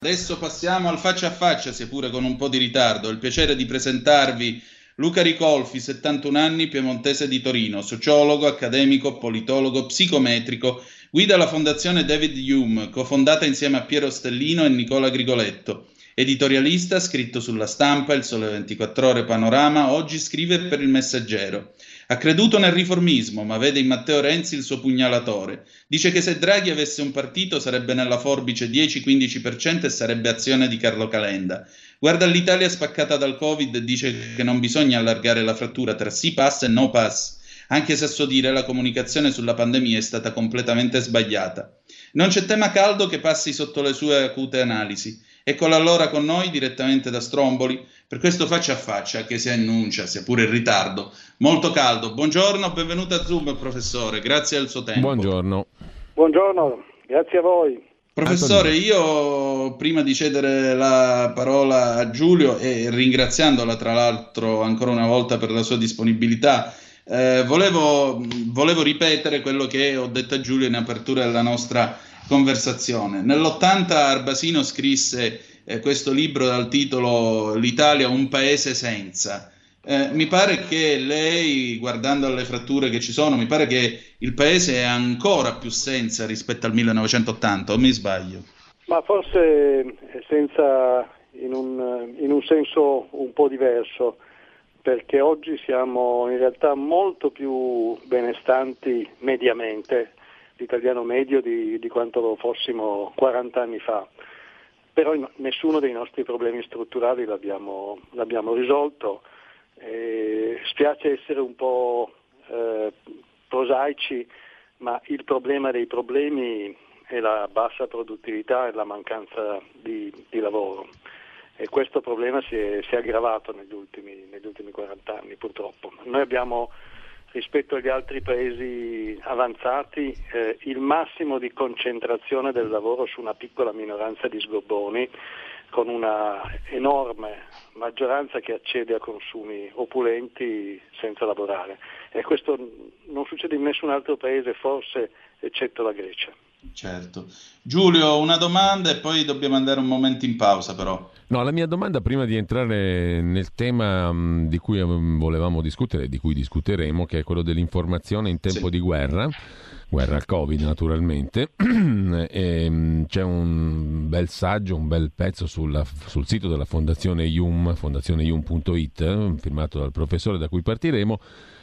Adesso passiamo al faccia a faccia, seppure con un po' di ritardo. Il piacere di presentarvi Luca Ricolfi, 71 anni, piemontese di Torino, sociologo, accademico, politologo, psicometrico, guida la fondazione David Hume, cofondata insieme a Piero Stellino e Nicola Grigoletto. Editorialista, scritto sulla stampa, il Sole 24 Ore Panorama, oggi scrive per il Messaggero. Ha creduto nel riformismo, ma vede in Matteo Renzi il suo pugnalatore. Dice che se Draghi avesse un partito sarebbe nella forbice 10-15% e sarebbe azione di Carlo Calenda. Guarda l'Italia spaccata dal Covid e dice che non bisogna allargare la frattura tra sì pass e no pass, anche se a suo dire la comunicazione sulla pandemia è stata completamente sbagliata. Non c'è tema caldo che passi sotto le sue acute analisi. Eccola allora con noi direttamente da Stromboli per questo faccia a faccia che si annuncia, sia pure in ritardo, molto caldo. Buongiorno, benvenuto a Zoom professore, grazie al suo tempo. Buongiorno. Buongiorno, grazie a voi. Professore, io prima di cedere la parola a Giulio e ringraziandola tra l'altro ancora una volta per la sua disponibilità, eh, volevo, volevo ripetere quello che ho detto a Giulio in apertura della nostra conversazione. Nell'80 Arbasino scrisse eh, questo libro dal titolo L'Italia un paese senza. Eh, mi pare che lei, guardando alle fratture che ci sono, mi pare che il paese è ancora più senza rispetto al 1980, o mi sbaglio? Ma forse senza in un, in un senso un po' diverso, perché oggi siamo in realtà molto più benestanti mediamente l'italiano medio di, di quanto lo fossimo 40 anni fa. Però nessuno dei nostri problemi strutturali l'abbiamo, l'abbiamo risolto. E spiace essere un po' eh, prosaici, ma il problema dei problemi è la bassa produttività e la mancanza di, di lavoro. E questo problema si è, si è aggravato negli ultimi, negli ultimi 40 anni purtroppo. Noi abbiamo rispetto agli altri paesi avanzati eh, il massimo di concentrazione del lavoro su una piccola minoranza di sgobboni con una enorme maggioranza che accede a consumi opulenti senza lavorare e questo non succede in nessun altro paese forse eccetto la Grecia. Certo. Giulio, una domanda e poi dobbiamo andare un momento in pausa però. No, la mia domanda prima di entrare nel tema um, di cui um, volevamo discutere, di cui discuteremo, che è quello dell'informazione in tempo sì. di guerra, guerra al Covid naturalmente, e, um, c'è un bel saggio, un bel pezzo sulla, sul sito della Fondazione IUM, fondazioneium.it, firmato dal professore da cui partiremo,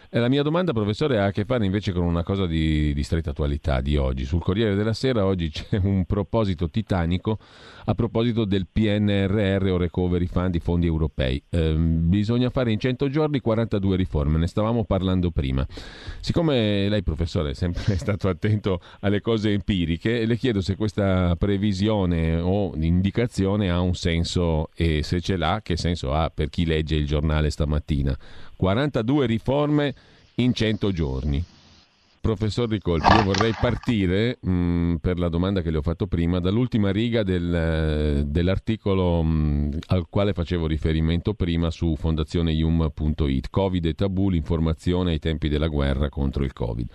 la mia domanda, professore, ha a che fare invece con una cosa di, di, stretta attualità di oggi. Sul Corriere della Sera oggi c'è un proposito titanico a proposito del PNRR o Recovery Fund, i fondi europei. Eh, bisogna fare in 100 giorni 42 riforme, ne stavamo parlando prima. Siccome lei, professore, è sempre stato attento alle cose empiriche, le chiedo se questa previsione o indicazione ha un senso e se ce l'ha, che senso ha per chi legge il giornale stamattina. 42 riforme in 100 giorni. Professor Ricolfi, io vorrei partire mh, mm, per la domanda che le ho fatto prima dall'ultima riga del, dell'articolo mh, mm, al quale facevo riferimento prima su fondazioneium.it, Covid e tabù, l'informazione ai tempi della guerra contro il Covid.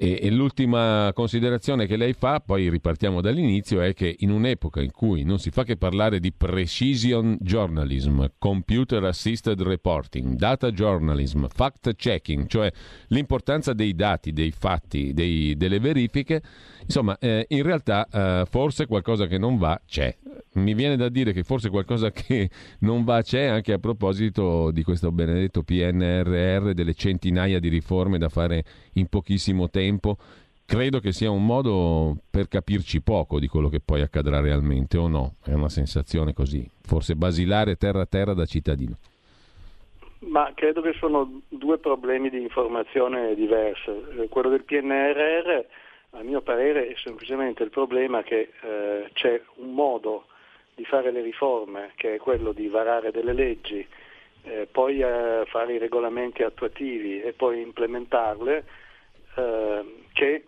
E, e, l'ultima considerazione che lei fa, poi ripartiamo dall'inizio, è che in un'epoca in cui non si fa che parlare di precision journalism, computer assisted reporting, data journalism, fact checking, cioè l'importanza dei dati, dei fatti, dei, delle verifiche, insomma, eh, in realtà eh, forse qualcosa che non va c'è mi viene da dire che forse qualcosa che non va c'è anche a proposito di questo benedetto PNRR, delle centinaia di riforme da fare in pochissimo tempo. Credo che sia un modo per capirci poco di quello che poi accadrà realmente, o no? È una sensazione così, forse basilare terra a terra da cittadino. Ma credo che sono due problemi di informazione diverse. Quello del PNRR, a mio parere, è semplicemente il problema che eh, c'è un modo di fare le riforme, che è quello di varare delle leggi, eh, poi eh, fare i regolamenti attuativi e poi implementarle, eh, che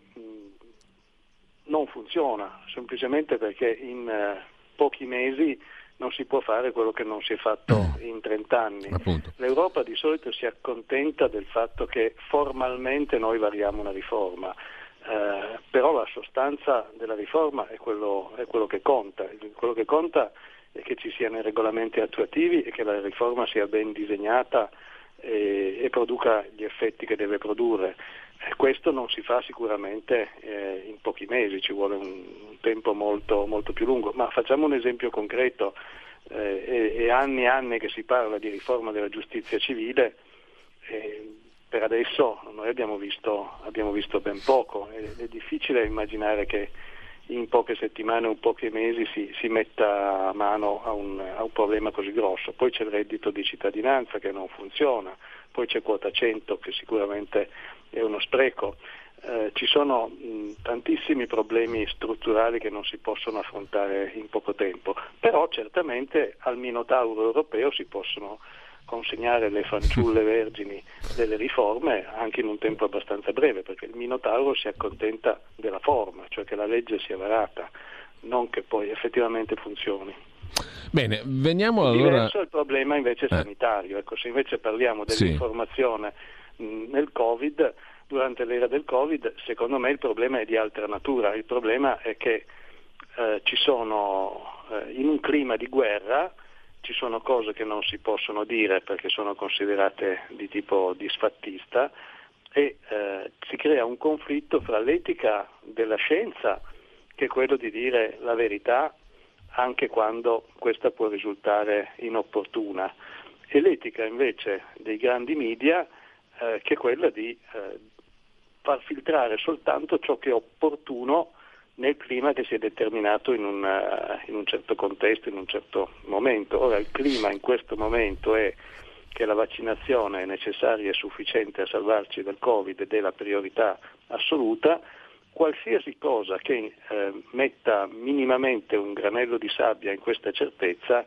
non funziona, semplicemente perché in eh, pochi mesi non si può fare quello che non si è fatto mm. in 30 anni. Appunto. L'Europa di solito si accontenta del fatto che formalmente noi variamo una riforma. eh, però la sostanza della riforma è quello, è quello che conta, quello che conta è che ci siano i regolamenti attuativi e che la riforma sia ben disegnata e, e produca gli effetti che deve produrre. Questo non si fa sicuramente eh, in pochi mesi, ci vuole un, un tempo molto, molto, più lungo, ma facciamo un esempio concreto. Eh, è, è, anni e anni che si parla di riforma della giustizia civile, eh, per adesso noi abbiamo visto, abbiamo visto ben poco, è, è difficile immaginare che in poche settimane o pochi mesi si, si metta a mano a un, a un, problema così grosso. Poi c'è il reddito di cittadinanza che non funziona, poi c'è quota 100 che sicuramente è uno spreco. Eh, ci sono mh, tantissimi problemi strutturali che non si possono affrontare in poco tempo, però certamente al Minotauro europeo si possono consegnare le fanciulle vergini delle riforme anche in un tempo abbastanza breve, perché il Minotauro si accontenta della forma, cioè che la legge sia varata, non che poi effettivamente funzioni. Bene, veniamo allora... Diverso è il problema invece eh. sanitario, ecco, se invece parliamo dell'informazione sì. Nel Covid, durante l'era del Covid, secondo me il problema è di altra natura, il problema è che eh, ci sono eh, in un clima di guerra ci sono cose che non si possono dire perché sono considerate di tipo disfattista e eh, si crea un conflitto fra l'etica della scienza, che è quello di dire la verità anche quando questa può risultare inopportuna, e l'etica invece dei grandi media, eh, che è quella di eh, far filtrare soltanto ciò che è opportuno nel clima che si è determinato in, una, in un certo contesto, in un certo momento. Ora il clima in questo momento è che la vaccinazione è necessaria e sufficiente a salvarci dal Covid ed è la priorità assoluta, qualsiasi cosa che eh, metta minimamente un granello di sabbia in questa certezza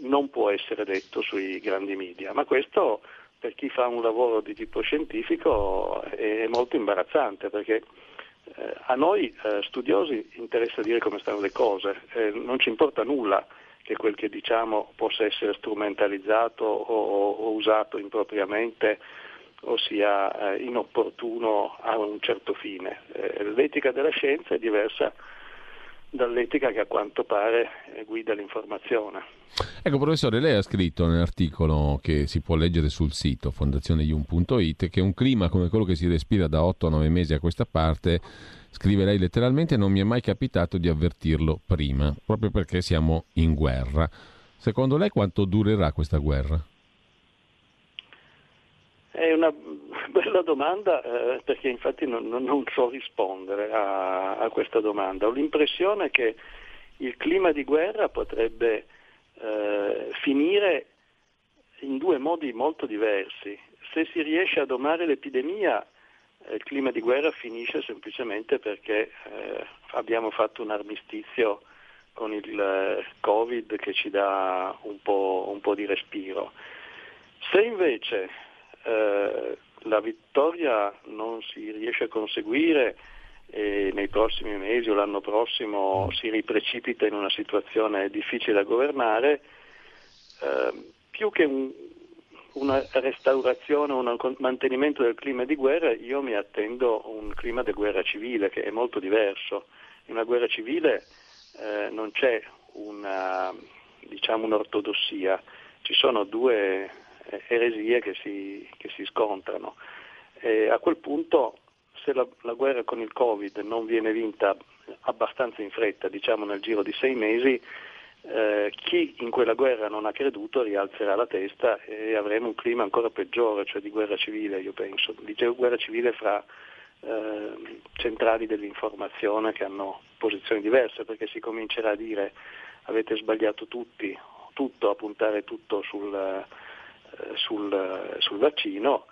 non può essere detto sui grandi media, ma questo per chi fa un lavoro di tipo scientifico è molto imbarazzante perché eh, a noi eh, studiosi interessa dire come stanno le cose, eh, non ci importa nulla che quel che diciamo possa essere strumentalizzato o, o usato impropriamente o sia eh, inopportuno a un certo fine. Eh, l'etica della scienza è diversa dall'etica che a quanto pare eh, guida l'informazione. Ecco professore, lei ha scritto nell'articolo che si può leggere sul sito fondazioneium.it che un clima come quello che si respira da 8-9 mesi a questa parte, scrive lei letteralmente, non mi è mai capitato di avvertirlo prima, proprio perché siamo in guerra. Secondo lei quanto durerà questa guerra? È una bella domanda eh, perché infatti non, non, so rispondere a, a, questa domanda. Ho l'impressione che il clima di guerra potrebbe eh, finire in due modi molto diversi. Se si riesce a domare l'epidemia, eh, il clima di guerra finisce semplicemente perché eh, abbiamo fatto un armistizio con il eh, Covid che ci dà un po', un po di respiro. Se invece eh, la vittoria non si riesce a conseguire e nei prossimi mesi o l'anno prossimo si riprecipita in una situazione difficile da governare, eh, più che un, una restaurazione un mantenimento del clima di guerra, io mi attendo un clima di guerra civile che è molto diverso. In una guerra civile eh, non c'è una, diciamo, un'ortodossia, ci sono due eh, eresie che si, che si scontrano. E a quel punto, se la, la, guerra con il Covid non viene vinta abbastanza in fretta, diciamo nel giro di sei mesi, eh, chi in quella guerra non ha creduto rialzerà la testa e avremo un clima ancora peggiore, cioè di guerra civile, io penso, di guerra civile fra eh, centrali dell'informazione che hanno posizioni diverse, perché si comincerà a dire avete sbagliato tutti, tutto, a puntare tutto sul eh, sul, sul vaccino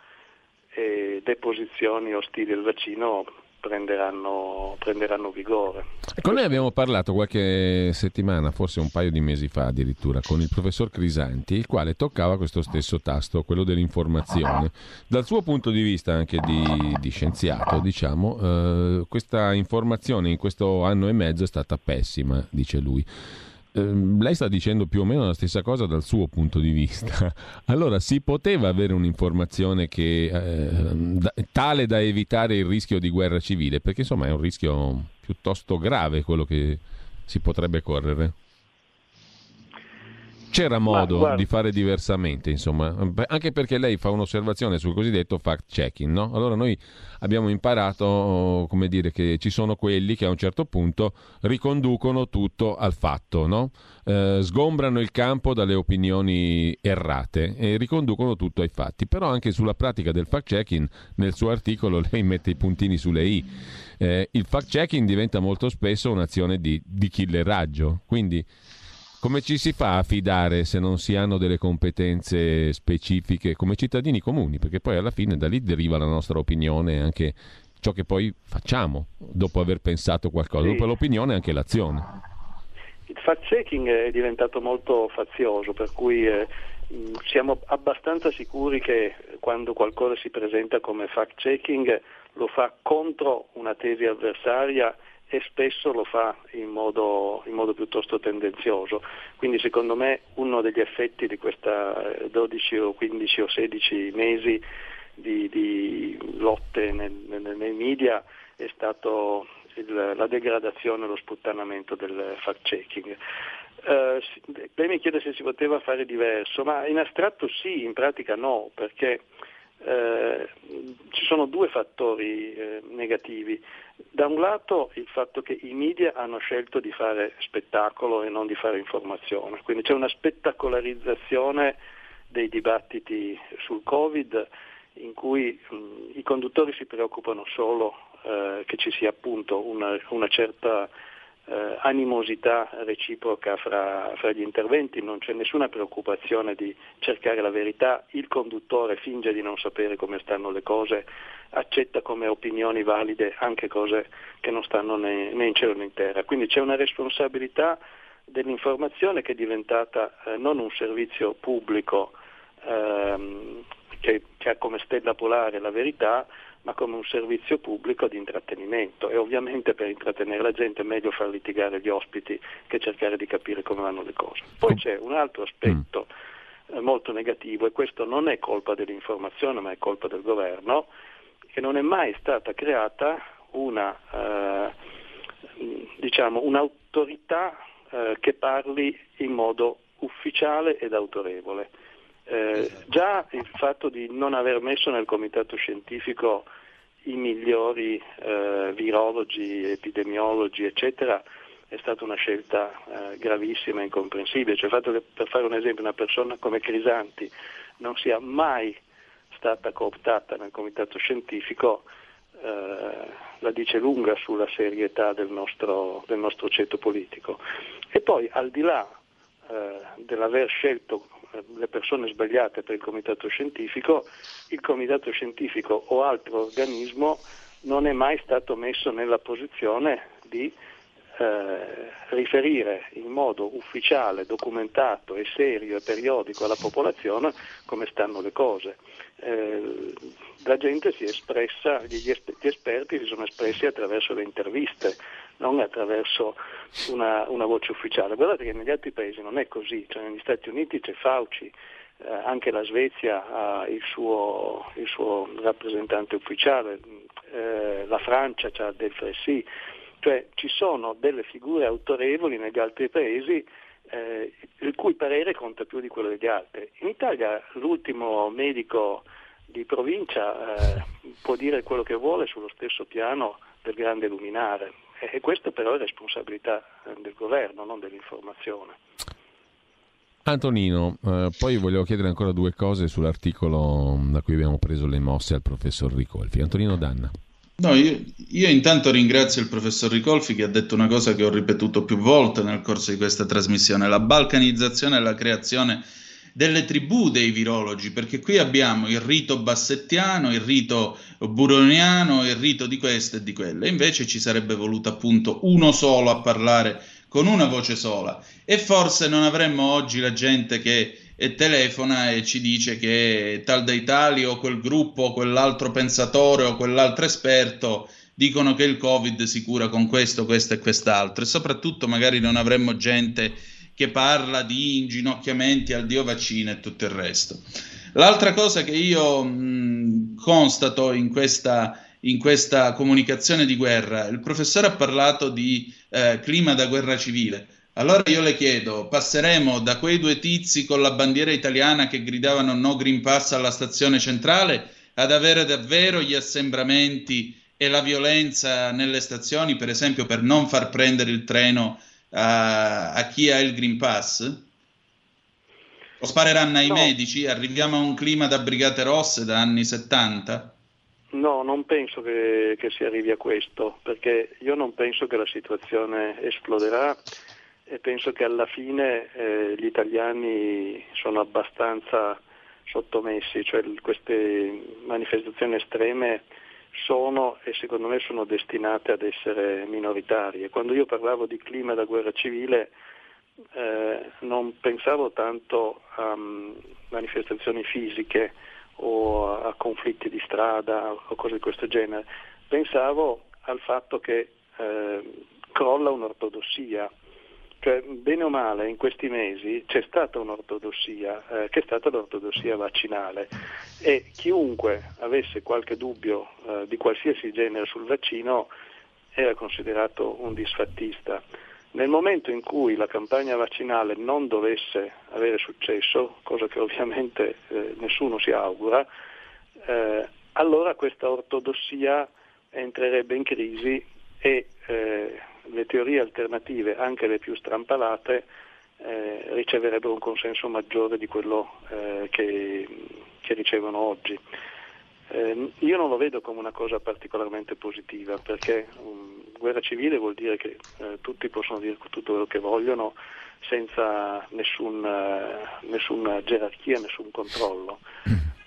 e le posizioni ostili al vaccino prenderanno, prenderanno vigore. Ecco, noi abbiamo parlato qualche settimana, forse un paio di mesi fa addirittura, con il professor Crisanti, il quale toccava questo stesso tasto, quello dell'informazione. Dal suo punto di vista anche di, di scienziato, diciamo, eh, questa informazione in questo anno e mezzo è stata pessima, dice lui. Ehm, lei sta dicendo più o meno la stessa cosa dal suo punto di vista. Allora, si poteva avere un'informazione che, eh, da, tale da evitare il rischio di guerra civile, perché insomma è un rischio piuttosto grave quello che si potrebbe correre. C'era modo di fare diversamente, insomma, anche perché lei fa un'osservazione sul cosiddetto fact-checking, no? Allora noi abbiamo imparato, come dire, che ci sono quelli che a un certo punto riconducono tutto al fatto, no? eh, sgombrano il campo dalle opinioni errate e riconducono tutto ai fatti. Però anche sulla pratica del fact-checking, nel suo articolo lei mette i puntini sulle i. Eh, il fact-checking diventa molto spesso un'azione di, di killeraggio, quindi come ci si fa a fidare se non si hanno delle competenze specifiche come cittadini comuni? Perché poi alla fine da lì deriva la nostra opinione e anche ciò che poi facciamo dopo aver pensato qualcosa. Sì. Dopo l'opinione anche l'azione. Il fact-checking è diventato molto fazioso, per cui eh, siamo abbastanza sicuri che quando qualcosa si presenta come fact-checking lo fa contro una tesi avversaria e spesso lo fa in modo, in modo, piuttosto tendenzioso. Quindi secondo me uno degli effetti di questa 12 o 15 o 16 mesi di, di lotte nel, nel, nei media è stato il, la degradazione e lo sputtanamento del fact-checking. Uh, lei mi chiede se si poteva fare diverso, ma in astratto sì, in pratica no, perché eh, ci sono due fattori eh, negativi. Da un lato il fatto che i media hanno scelto di fare spettacolo e non di fare informazione, quindi c'è una spettacolarizzazione dei dibattiti sul Covid in cui mh, i conduttori si preoccupano solo eh, che ci sia appunto una, una certa eh, animosità reciproca fra, fra, gli interventi, non c'è nessuna preoccupazione di cercare la verità, il conduttore finge di non sapere come stanno le cose, accetta come opinioni valide anche cose che non stanno né, né in cielo né in terra. Quindi c'è una responsabilità dell'informazione che è diventata eh, non un servizio pubblico ehm, che, che ha come stella polare la verità, ma come un servizio pubblico di intrattenimento e ovviamente per intrattenere la gente è meglio far litigare gli ospiti che cercare di capire come vanno le cose. Poi c'è un altro aspetto eh, molto negativo e questo non è colpa dell'informazione ma è colpa del governo, che non è mai stata creata una, eh, diciamo, un'autorità eh, che parli in modo ufficiale ed autorevole. Eh, già il fatto di non aver messo nel comitato scientifico i migliori eh, virologi, epidemiologi, eccetera, è stata una scelta eh, gravissima e incomprensibile. Cioè il fatto che, per fare un esempio, una persona come Crisanti non sia mai stata cooptata nel comitato scientifico eh, la dice lunga sulla serietà del nostro, del nostro ceto politico. E poi al di là eh, dell'aver scelto le persone sbagliate per il comitato scientifico, il comitato scientifico o altro organismo non è mai stato messo nella posizione di eh, riferire in modo ufficiale, documentato e serio e periodico alla popolazione come stanno le cose. Eh, la gente si è espressa, gli, esperti si sono espressi attraverso le interviste, non attraverso una, una, voce ufficiale. Guardate che negli altri paesi non è così, cioè negli Stati Uniti c'è Fauci, eh, anche la Svezia ha il suo, il suo rappresentante ufficiale, eh, la Francia ha del Fressi, cioè ci sono delle figure autorevoli negli altri paesi eh, il cui parere conta più di quello degli altri. In Italia l'ultimo medico di provincia eh, può dire quello che vuole sullo stesso piano del grande luminare e questo però è responsabilità eh, del governo, non dell'informazione. Antonino, eh, poi volevo chiedere ancora due cose sull'articolo da cui abbiamo preso le mosse al professor Ricolfi. Antonino Danna. No, io, io, intanto ringrazio il professor Ricolfi che ha detto una cosa che ho ripetuto più volte nel corso di questa trasmissione, la balcanizzazione e la creazione delle tribù dei virologi, perché qui abbiamo il rito bassettiano, il rito buroniano, il rito di questo e di quello, invece ci sarebbe voluto appunto uno solo a parlare con una voce sola. E forse non avremmo oggi la gente che telefona e ci dice che tal dei tali o quel gruppo o quell'altro pensatore o quell'altro esperto dicono che il Covid si cura con questo, questo e quest'altro e soprattutto magari non avremmo gente che parla di inginocchiamenti al dio vaccino e tutto il resto. L'altra cosa che io mh, constato in questa, in questa, comunicazione di guerra, il professore ha parlato di eh, clima da guerra civile. Allora io le chiedo, passeremo da quei due tizi con la bandiera italiana che gridavano no Green Pass alla stazione centrale ad avere davvero gli assembramenti e la violenza nelle stazioni, per esempio per non far prendere il treno a, a chi ha il Green Pass? O spareranno ai no. medici? Arriviamo a un clima da brigate rosse da anni 70? No, non penso che, che, si arrivi a questo, perché io non penso che la situazione esploderà e penso che alla fine eh, gli italiani sono abbastanza sottomessi, cioè queste manifestazioni estreme sono e secondo me sono destinate ad essere minoritarie. Quando io parlavo di clima da guerra civile eh, non pensavo tanto a um, manifestazioni fisiche o a, a, conflitti di strada o cose di questo genere, pensavo al fatto che eh, crolla un'ortodossia cioè, bene o male, in questi mesi c'è stata un'ortodossia, eh, che è stata l'ortodossia vaccinale e chiunque avesse qualche dubbio eh, di qualsiasi genere sul vaccino era considerato un disfattista. Nel momento in cui la campagna vaccinale non dovesse avere successo, cosa che ovviamente eh, nessuno si augura, eh, allora questa ortodossia entrerebbe in crisi e eh, le teorie alternative, anche le più strampalate, eh, riceverebbero un consenso maggiore di quello eh, che, che, ricevono oggi. Eh, io non lo vedo come una cosa particolarmente positiva perché um, guerra civile vuol dire che eh, tutti possono dire tutto quello che vogliono senza nessun, uh, nessuna gerarchia, nessun controllo.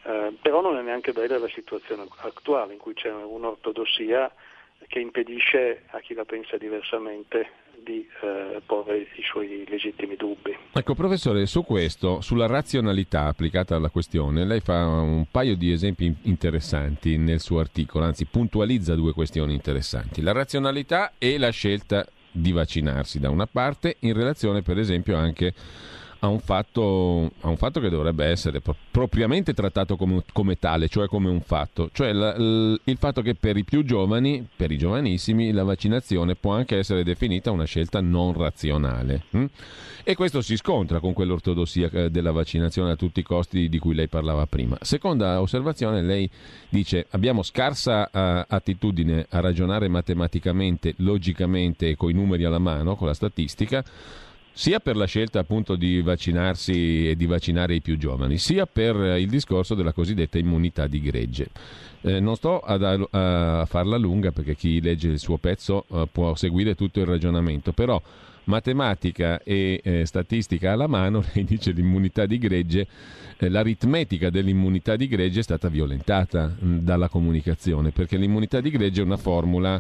Uh, però non è neanche bella la situazione attuale in cui c'è un'ortodossia che impedisce a chi la pensa diversamente di eh, porre i suoi legittimi dubbi. Ecco, professore, su questo, sulla razionalità applicata alla questione, lei fa un paio di esempi interessanti nel suo articolo, anzi puntualizza due questioni interessanti, la razionalità e la scelta di vaccinarsi da una parte, in relazione per esempio anche a un fatto, a un fatto che dovrebbe essere pro- propriamente trattato come, come, tale, cioè come un fatto, cioè l, il fatto che per i più giovani, per i giovanissimi, la vaccinazione può anche essere definita una scelta non razionale. Hm? E questo si scontra con quell'ortodossia eh, della vaccinazione a tutti i costi di cui lei parlava prima. Seconda osservazione, lei dice abbiamo scarsa uh, attitudine a ragionare matematicamente, logicamente e i numeri alla mano, con la statistica sia per la scelta appunto di vaccinarsi e di vaccinare i più giovani, sia per il discorso della cosiddetta immunità di gregge. Eh, non sto ad, a, farla lunga perché chi legge il suo pezzo uh, può seguire tutto il ragionamento, però matematica e eh, statistica alla mano, lei dice l'immunità di gregge, eh, l'aritmetica dell'immunità di gregge è stata violentata mh, dalla comunicazione, perché l'immunità di gregge è una formula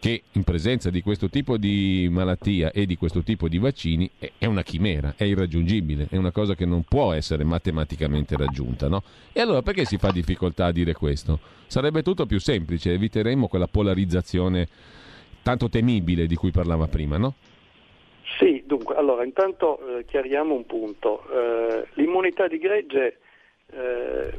che in presenza di questo tipo di malattia e di questo tipo di vaccini è una chimera, è irraggiungibile, è una cosa che non può essere matematicamente raggiunta. No? E allora perché si fa difficoltà a dire questo? Sarebbe tutto più semplice, eviteremmo quella polarizzazione tanto temibile di cui parlava prima, no? Sì, dunque, allora intanto eh, chiariamo un punto. Eh, l'immunità di gregge eh,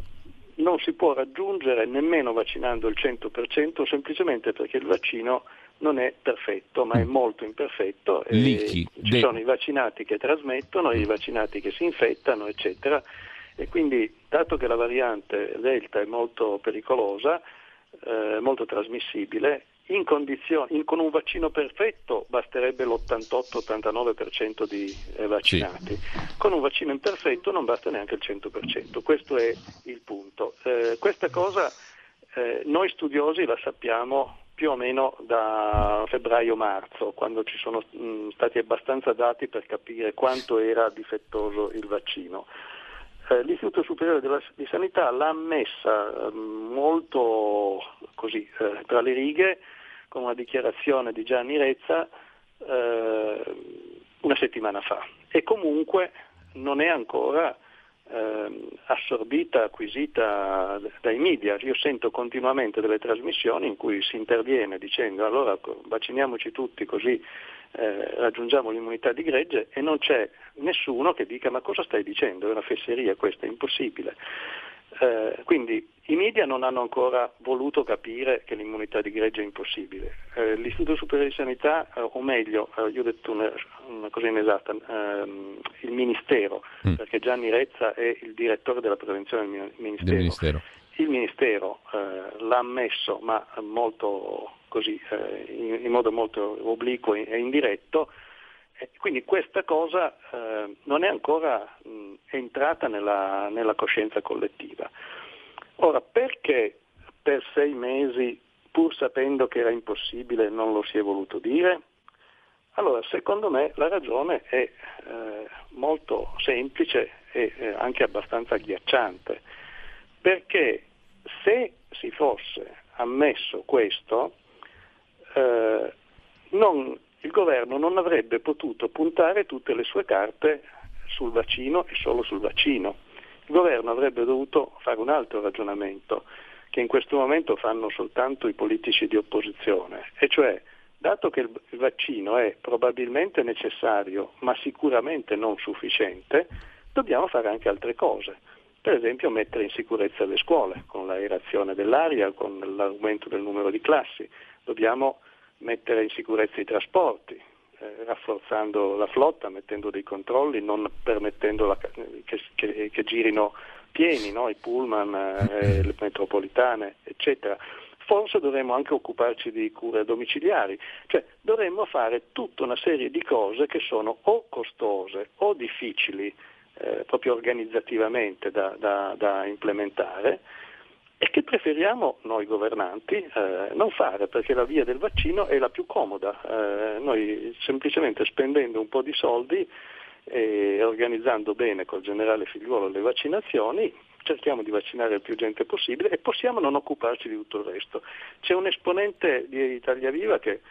non si può raggiungere nemmeno vaccinando il 100% semplicemente perché il vaccino non è perfetto, ma è mm. molto imperfetto. Lichi, ci de... sono i vaccinati che trasmettono, i vaccinati che si infettano, eccetera. E quindi, dato che la variante Delta è molto pericolosa, eh, molto trasmissibile, in in, con un vaccino perfetto basterebbe l'88-89% di eh, vaccinati, sì. con un vaccino imperfetto non basta neanche il 100%, questo è il punto. Eh, questa cosa eh, noi studiosi la sappiamo più o meno da febbraio-marzo, quando ci sono mh, mm, stati abbastanza dati per capire quanto era difettoso il vaccino. Eh, L'Istituto Superiore della, di Sanità l'ha ammessa eh, molto così eh, tra le righe con una dichiarazione di Gianni Rezza eh, una settimana fa e comunque non è ancora eh, assorbita, acquisita dai media. Io sento continuamente delle trasmissioni in cui si interviene dicendo allora vacciniamoci tutti così eh, raggiungiamo l'immunità di gregge e non c'è nessuno che dica ma cosa stai dicendo, è una fesseria questa, è impossibile. Eh, quindi i media non hanno ancora voluto capire che l'immunità di gregge è impossibile. Eh, L'Istituto Superiore di Sanità, eh, o meglio, eh, io ho detto una, una cosa inesatta, ehm, il Ministero, mm. perché Gianni Rezza è il direttore della prevenzione del Ministero. Del ministero. Il Ministero eh, l'ha ammesso, ma molto così, eh, in, in, modo molto obliquo e indiretto, quindi questa cosa eh, non è ancora mh, entrata nella, nella, coscienza collettiva. Ora, perché per sei mesi, pur sapendo che era impossibile, non lo si è voluto dire? Allora, secondo me la ragione è eh, molto semplice e eh, anche abbastanza agghiacciante, perché se si fosse ammesso questo, eh, non il governo non avrebbe potuto puntare tutte le sue carte sul vaccino e solo sul vaccino. Il governo avrebbe dovuto fare un altro ragionamento che in questo momento fanno soltanto i politici di opposizione, e cioè dato che il vaccino è probabilmente necessario ma sicuramente non sufficiente, dobbiamo fare anche altre cose. Per esempio mettere in sicurezza le scuole con l'aerazione dell'aria, con l'aumento del numero di classi. Dobbiamo mettere in sicurezza i trasporti, eh, rafforzando la flotta, mettendo dei controlli, non permettendo la, che, che, che, girino pieni no? i pullman, eh, le metropolitane, eccetera. Forse dovremmo anche occuparci di cure domiciliari, cioè dovremmo fare tutta una serie di cose che sono o costose o difficili eh, proprio organizzativamente da, da, da implementare e che preferiamo noi governanti eh, non fare perché la via del vaccino è la più comoda. Eh, noi semplicemente spendendo un po' di soldi e organizzando bene col generale figliuolo le vaccinazioni cerchiamo di vaccinare il più gente possibile e possiamo non occuparci di tutto il resto. C'è un esponente di Italia Viva che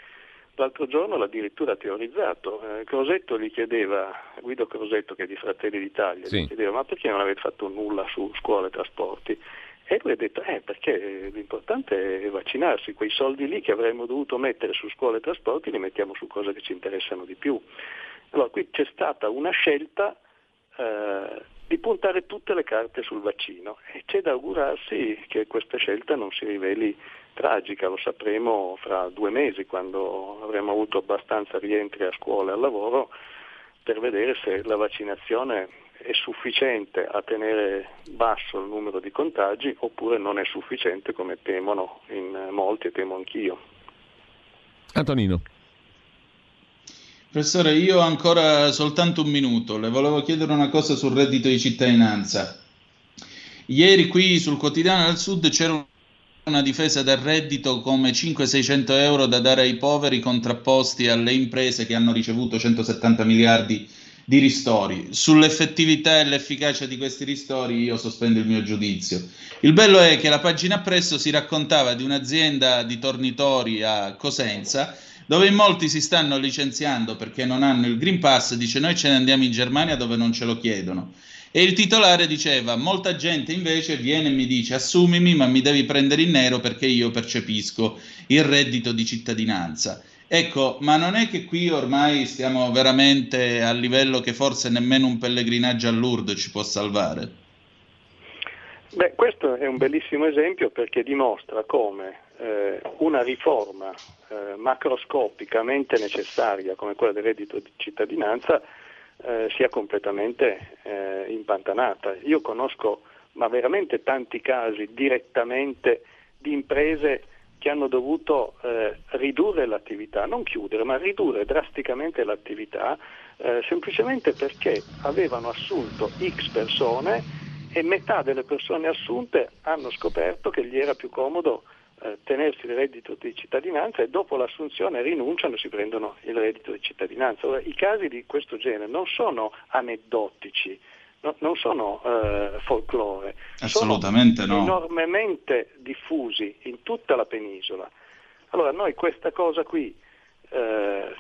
l'altro giorno l'ha addirittura teorizzato. Eh, Crosetto gli chiedeva, Guido Crosetto che è di Fratelli d'Italia, sì. gli chiedeva ma perché non avete fatto nulla su scuole e trasporti? E lui ha detto, eh, perché l'importante è vaccinarsi, quei soldi lì che avremmo dovuto mettere su scuole e trasporti li mettiamo su cose che ci interessano di più. Allora qui c'è stata una scelta eh, di puntare tutte le carte sul vaccino e c'è da augurarsi che questa scelta non si riveli tragica, lo sapremo fra due mesi quando avremo avuto abbastanza rientri a scuola e al lavoro per vedere se la vaccinazione è sufficiente a tenere basso il numero di contagi oppure non è sufficiente come temono in molti e temo anch'io. Antonino. Professore, io ho ancora soltanto un minuto, le volevo chiedere una cosa sul reddito di cittadinanza. Ieri qui sul quotidiano del Sud c'era una difesa del reddito come 500-600 euro da dare ai poveri contrapposti alle imprese che hanno ricevuto 170 miliardi di ristori. Sull'effettività e l'efficacia di questi ristori io sospendo il mio giudizio. Il bello è che la pagina appresso si raccontava di un'azienda di tornitori a Cosenza dove in molti si stanno licenziando perché non hanno il Green Pass, dice noi ce ne andiamo in Germania dove non ce lo chiedono. E il titolare diceva, molta gente invece viene e mi dice assumimi ma mi devi prendere in nero perché io percepisco il reddito di cittadinanza. Ecco, ma non è che qui ormai stiamo veramente a livello che forse nemmeno un pellegrinaggio a Lourdes ci può salvare? Beh, questo è un bellissimo esempio perché dimostra come eh, una riforma eh, macroscopicamente necessaria come quella del reddito di cittadinanza eh, sia completamente eh, impantanata. Io conosco ma veramente tanti casi direttamente di imprese che hanno dovuto eh, ridurre l'attività, non chiudere, ma ridurre drasticamente l'attività, eh, semplicemente perché avevano assunto X persone e metà delle persone assunte hanno scoperto che gli era più comodo eh, tenersi il reddito di cittadinanza e dopo l'assunzione rinunciano e si prendono il reddito di cittadinanza. Ora, I casi di questo genere non sono aneddotici, no, non sono eh, folklore, Assolutamente sono no. enormemente diffusi in tutta la penisola. Allora noi questa cosa qui, eh,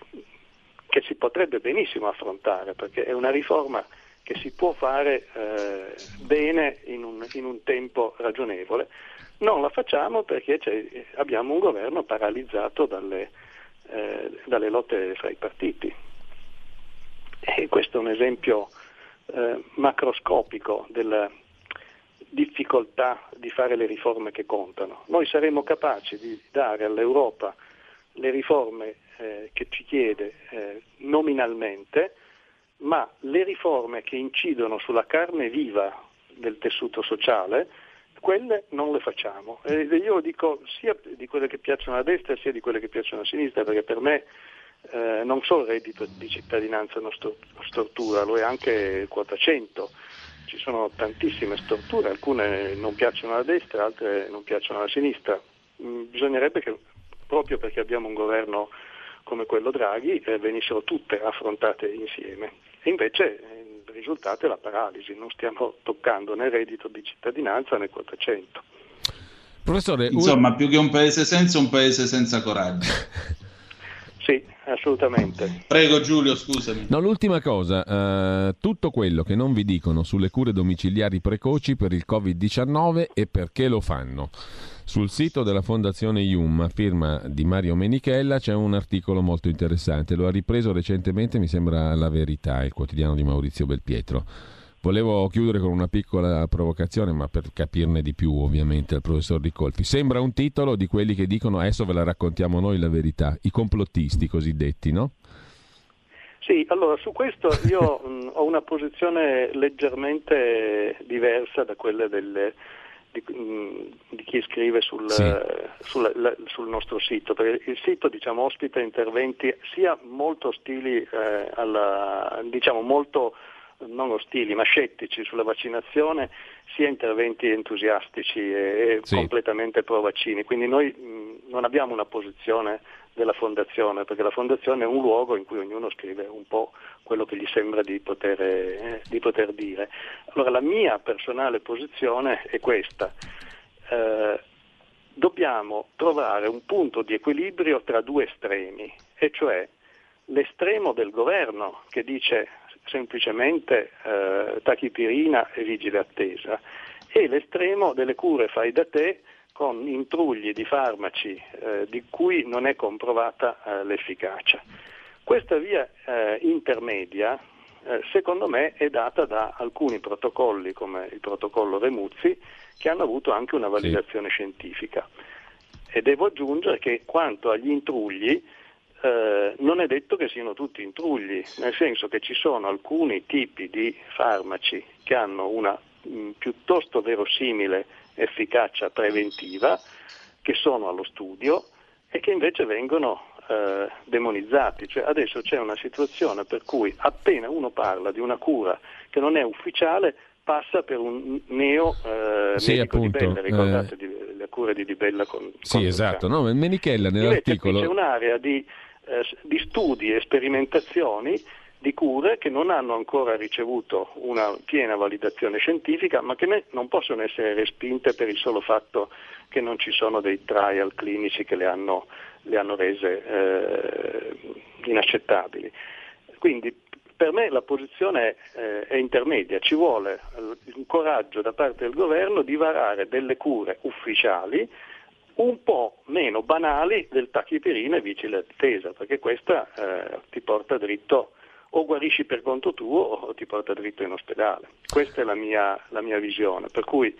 che si potrebbe benissimo affrontare, perché è una riforma che si può fare eh, bene in un, in un, tempo ragionevole, non la facciamo perché abbiamo un governo paralizzato dalle eh, dalle lotte fra i partiti. E questo è un esempio eh, macroscopico della difficoltà di fare le riforme che contano. Noi saremo capaci di dare all'Europa le riforme eh, che ci chiede eh, nominalmente, ma le riforme che incidono sulla carne viva del tessuto sociale, quelle non le facciamo. E io dico sia di quelle che piacciono a destra sia di quelle che piacciono a sinistra, perché per me eh, non solo il reddito di cittadinanza è una stortura, lo è anche quota 100. Ci sono tantissime storture, alcune non piacciono alla destra, altre non piacciono alla sinistra. Mm, bisognerebbe che, proprio perché abbiamo un governo come quello Draghi, eh, venissero tutte affrontate insieme. E invece eh, il risultato è la paralisi, non stiamo toccando né il reddito di cittadinanza né quota 100. Professore, Insomma, più che un paese senza, un paese senza coraggio. Assolutamente. Prego Giulio, scusami. No, l'ultima cosa, uh, tutto quello che non vi dicono sulle cure domiciliari precoci per il Covid-19 e perché lo fanno. Sul sito della Fondazione IUM, a firma di Mario Menichella, c'è un articolo molto interessante. Lo ha ripreso recentemente, mi sembra La Verità, il quotidiano di Maurizio Belpietro. Volevo chiudere con una piccola provocazione, ma per capirne di più ovviamente al professor Ricolfi. Sembra un titolo di quelli che dicono adesso ve la raccontiamo noi la verità, i complottisti cosiddetti, no? Sì, allora su questo io mh, ho una posizione leggermente diversa da quella delle, di, mh, di, chi scrive sul, sì. sul, la, sul, nostro sito, perché il sito diciamo, ospita interventi sia molto ostili eh, alla, diciamo molto non ostili ma scettici sulla vaccinazione, sia interventi entusiastici e, sì. completamente pro vaccini. Quindi noi mh, non abbiamo una posizione della fondazione, perché la fondazione è un luogo in cui ognuno scrive un po' quello che gli sembra di poter, eh, di poter dire. Allora la mia personale posizione è questa. Eh, dobbiamo trovare un punto di equilibrio tra due estremi, e cioè l'estremo del governo che dice semplicemente eh, tachipirina e vigile attesa e l'estremo delle cure fai da te con intrugli di farmaci eh, di cui non è comprovata eh, l'efficacia. Questa via eh, intermedia eh, secondo me è data da alcuni protocolli come il protocollo Remuzzi che hanno avuto anche una validazione sì. scientifica e devo aggiungere che quanto agli intrugli eh, non è detto che siano tutti intrugli, nel senso che ci sono alcuni tipi di farmaci che hanno una mh, mm, piuttosto verosimile efficacia preventiva, che sono allo studio e che invece vengono eh, demonizzati. Cioè adesso c'è una situazione per cui appena uno parla di una cura che non è ufficiale, passa per un neo eh, sì, appunto, di Bella, ricordate eh... le cure di Di Bella con, Sì, con esatto, no, Menichella nell'articolo... Invece c'è un'area di eh, di studi e sperimentazioni di cure che non hanno ancora ricevuto una piena validazione scientifica, ma che ne, non possono essere respinte per il solo fatto che non ci sono dei trial clinici che le hanno, le hanno rese eh, inaccettabili. Quindi per me la posizione eh, è intermedia, ci vuole un coraggio da parte del governo di varare delle cure ufficiali un po' meno banali del tachipirina e vigile attesa, perché questa eh, ti porta dritto o guarisci per conto tuo o ti porta dritto in ospedale. Questa è la mia, la mia visione, per cui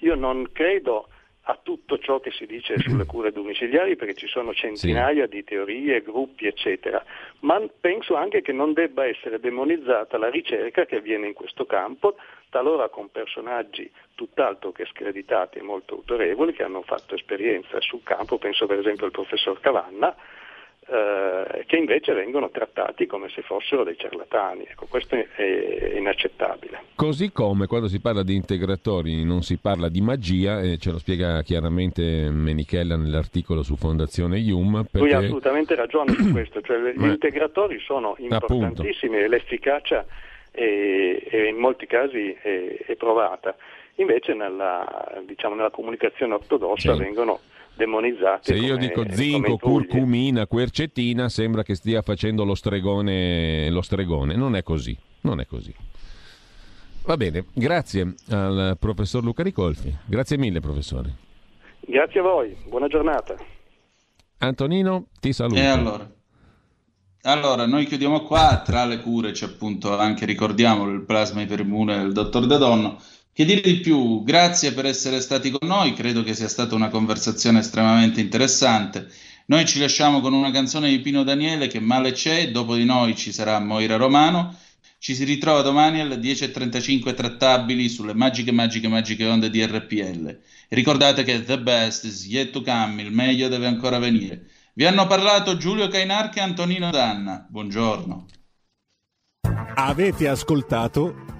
io non credo a tutto ciò che si dice sulle cure domiciliari perché ci sono centinaia sì. di teorie, gruppi, eccetera, ma penso anche che non debba essere demonizzata la ricerca che avviene in questo campo, talora con personaggi tutt'altro che screditati e molto autorevoli che hanno fatto esperienza sul campo, penso per esempio al professor Cavanna, eh, che invece vengono trattati come se fossero dei ciarlatani. Ecco, questo è inaccettabile. Così come quando si parla di integratori non si parla di magia, e ce lo spiega chiaramente Menichella nell'articolo su Fondazione IUM. Perché... Lui ha assolutamente ragione su questo, cioè gli integratori sono importantissimi e l'efficacia è, è in molti casi è, è provata. Invece nella, diciamo, nella comunicazione ortodossa sì. vengono demonizzati. Se io dico zinco, curcumina, quercetina, sembra che stia facendo lo stregone, lo stregone. Non è così, non è così. Va bene, grazie al professor Luca Ricolfi. Grazie mille, professore. Grazie a voi, buona giornata. Antonino, ti saluto. E allora? Allora, noi chiudiamo qua, tra le cure c'è appunto anche, ricordiamolo, il plasma iperimune del dottor Dadonno. Che dire di più? Grazie per essere stati con noi, credo che sia stata una conversazione estremamente interessante. Noi ci lasciamo con una canzone di Pino Daniele che male c'è, dopo di noi ci sarà Moira Romano. Ci si ritrova domani alle 10.35 trattabili sulle magiche, magiche, magiche onde di RPL. Ricordate che the best is yet to come, il meglio deve ancora venire. Vi hanno parlato Giulio Cainarca e Antonino Danna. Buongiorno. Avete ascoltato